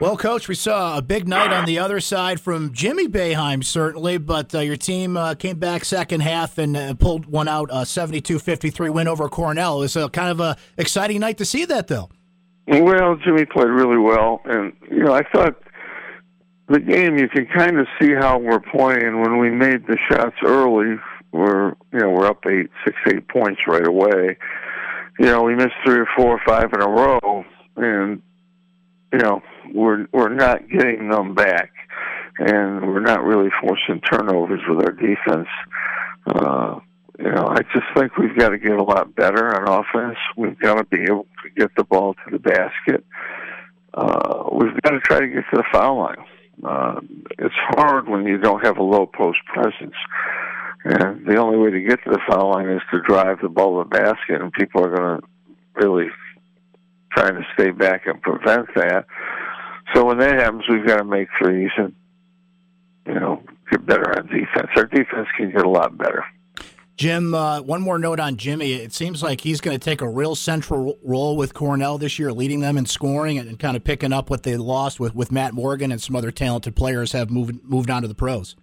Well, Coach, we saw a big night on the other side from Jimmy Boeheim, certainly, but uh, your team uh, came back second half and uh, pulled one out, a 72-53 win over Cornell. It was a kind of a exciting night to see that, though. Well, Jimmy played really well, and you know I thought the game you can kind of see how we're playing when we made the shots early. We're you know we're up eight, six, eight points right away. You know we missed three or four or five in a row, and you know we're we're not getting them back, and we're not really forcing turnovers with our defense. Uh, you know, I just think we've got to get a lot better on offense. We've got to be able to get the ball to the basket. Uh, we've got to try to get to the foul line. Uh, it's hard when you don't have a low post presence. And the only way to get to the foul line is to drive the ball to the basket, and people are going to really trying to stay back and prevent that. So when that happens, we've got to make threes and you know get better on defense. Our defense can get a lot better. Jim, uh, one more note on Jimmy. It seems like he's going to take a real central role with Cornell this year, leading them in scoring and, kind of picking up what they lost with, with Matt Morgan and some other talented players have moved moved on to the pros.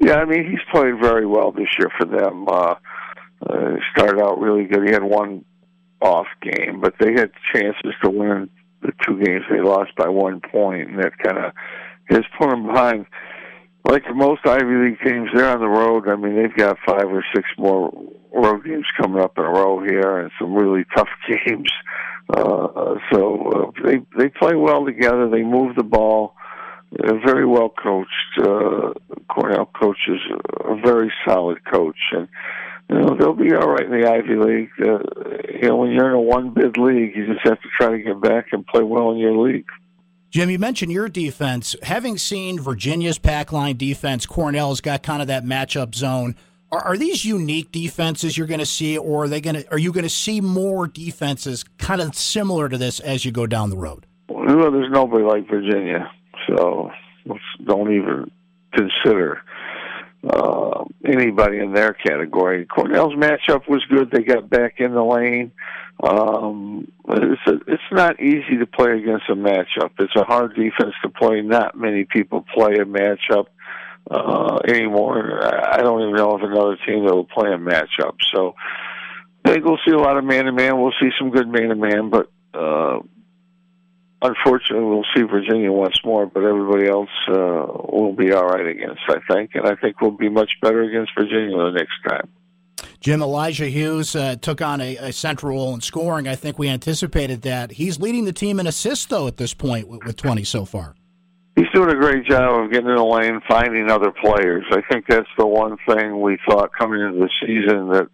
Yeah, I mean he's played very well this year for them. Uh, uh, started out really good. He had one off game, but they had chances to win the two games they lost by one point, and that kind of has put them behind like most Ivy League teams, they're on the road. I mean, they've got five or six more road games coming up in a row here, and some really tough games. Uh, so uh, they they play well together. They move the ball. They're very well coached. Uh, Cornell coach is a very solid coach, and you know they'll be all right in the Ivy League. Uh, you know, when you're in a one bid league, you just have to try to get back and play well in your league. Jim, you mentioned your defense. Having seen Virginia's pack line defense, Cornell's got kind of that matchup zone. Are, are these unique defenses you're going to see, or are they going to? Are you going to see more defenses kind of similar to this as you go down the road? Well, there's nobody like Virginia, so don't even consider uh, anybody in their category. Cornell's matchup was good. They got back in the lane. Um, it's a, it's not easy to play against a matchup. It's a hard defense to play. Not many people play a matchup uh, anymore. I don't even know of another team that will play a matchup. So I think we'll see a lot of man to man. We'll see some good man to man, but uh, unfortunately, we'll see Virginia once more. But everybody else uh, will be all right against, I think, and I think we'll be much better against Virginia the next time. Jim Elijah Hughes uh, took on a, a, central role in scoring. I think we anticipated that. He's leading the team in assists, though, at this point with, with 20 so far. He's doing a great job of getting in the lane, finding other players. I think that's the one thing we thought coming into the season that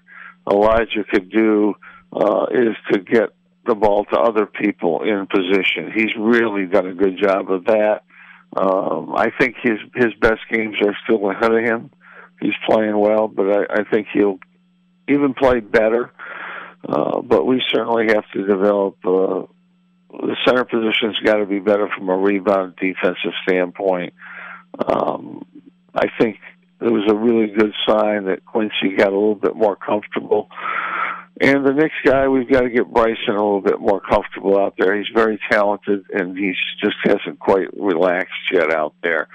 Elijah could do uh, is to get the ball to other people in position. He's really done a good job of that. Um, I think his his best games are still ahead of him. He's playing well, but I, I think he'll even play better. Uh, but we certainly have to develop. Uh, the center position's got to be better from a rebound defensive standpoint. Um, I think it was a really good sign that Quincy got a little bit more comfortable. And the next guy, we've got to get Bryson a little bit more comfortable out there. He's very talented, and he just hasn't quite relaxed yet out there.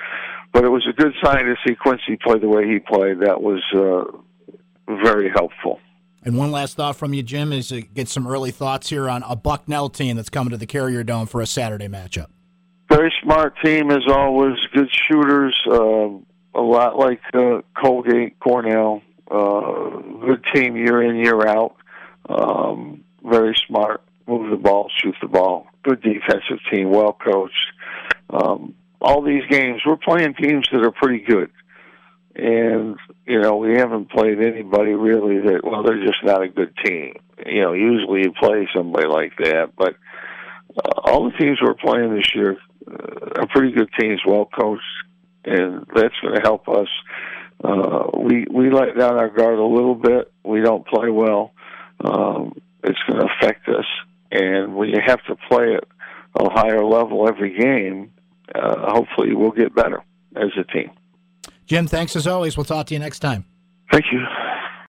But it was a good sign to see Quincy play the way he played. That was uh, very helpful. And one last thought from you, Jim, is to get some early thoughts here on a Bucknell team that's coming to the Carrier Dome for a Saturday matchup. Very smart team as always. Good shooters. Uh, a lot like uh, Colgate, Cornell. Uh, good team year in, year out. Um, very smart. Move the ball, shoot the ball. Good defensive team, well coached. Um, all these games, we're playing teams that are pretty good and you know we haven't played anybody really that well they're just not a good team you know usually you play somebody like that but uh, all the teams we're playing this year uh, are pretty good teams well coached and that's going to help us uh we we let down our guard a little bit we don't play well um it's going to affect us and when you have to play at a higher level every game uh hopefully we'll get better as a team Jim, thanks as always. We'll talk to you next time. Thank you.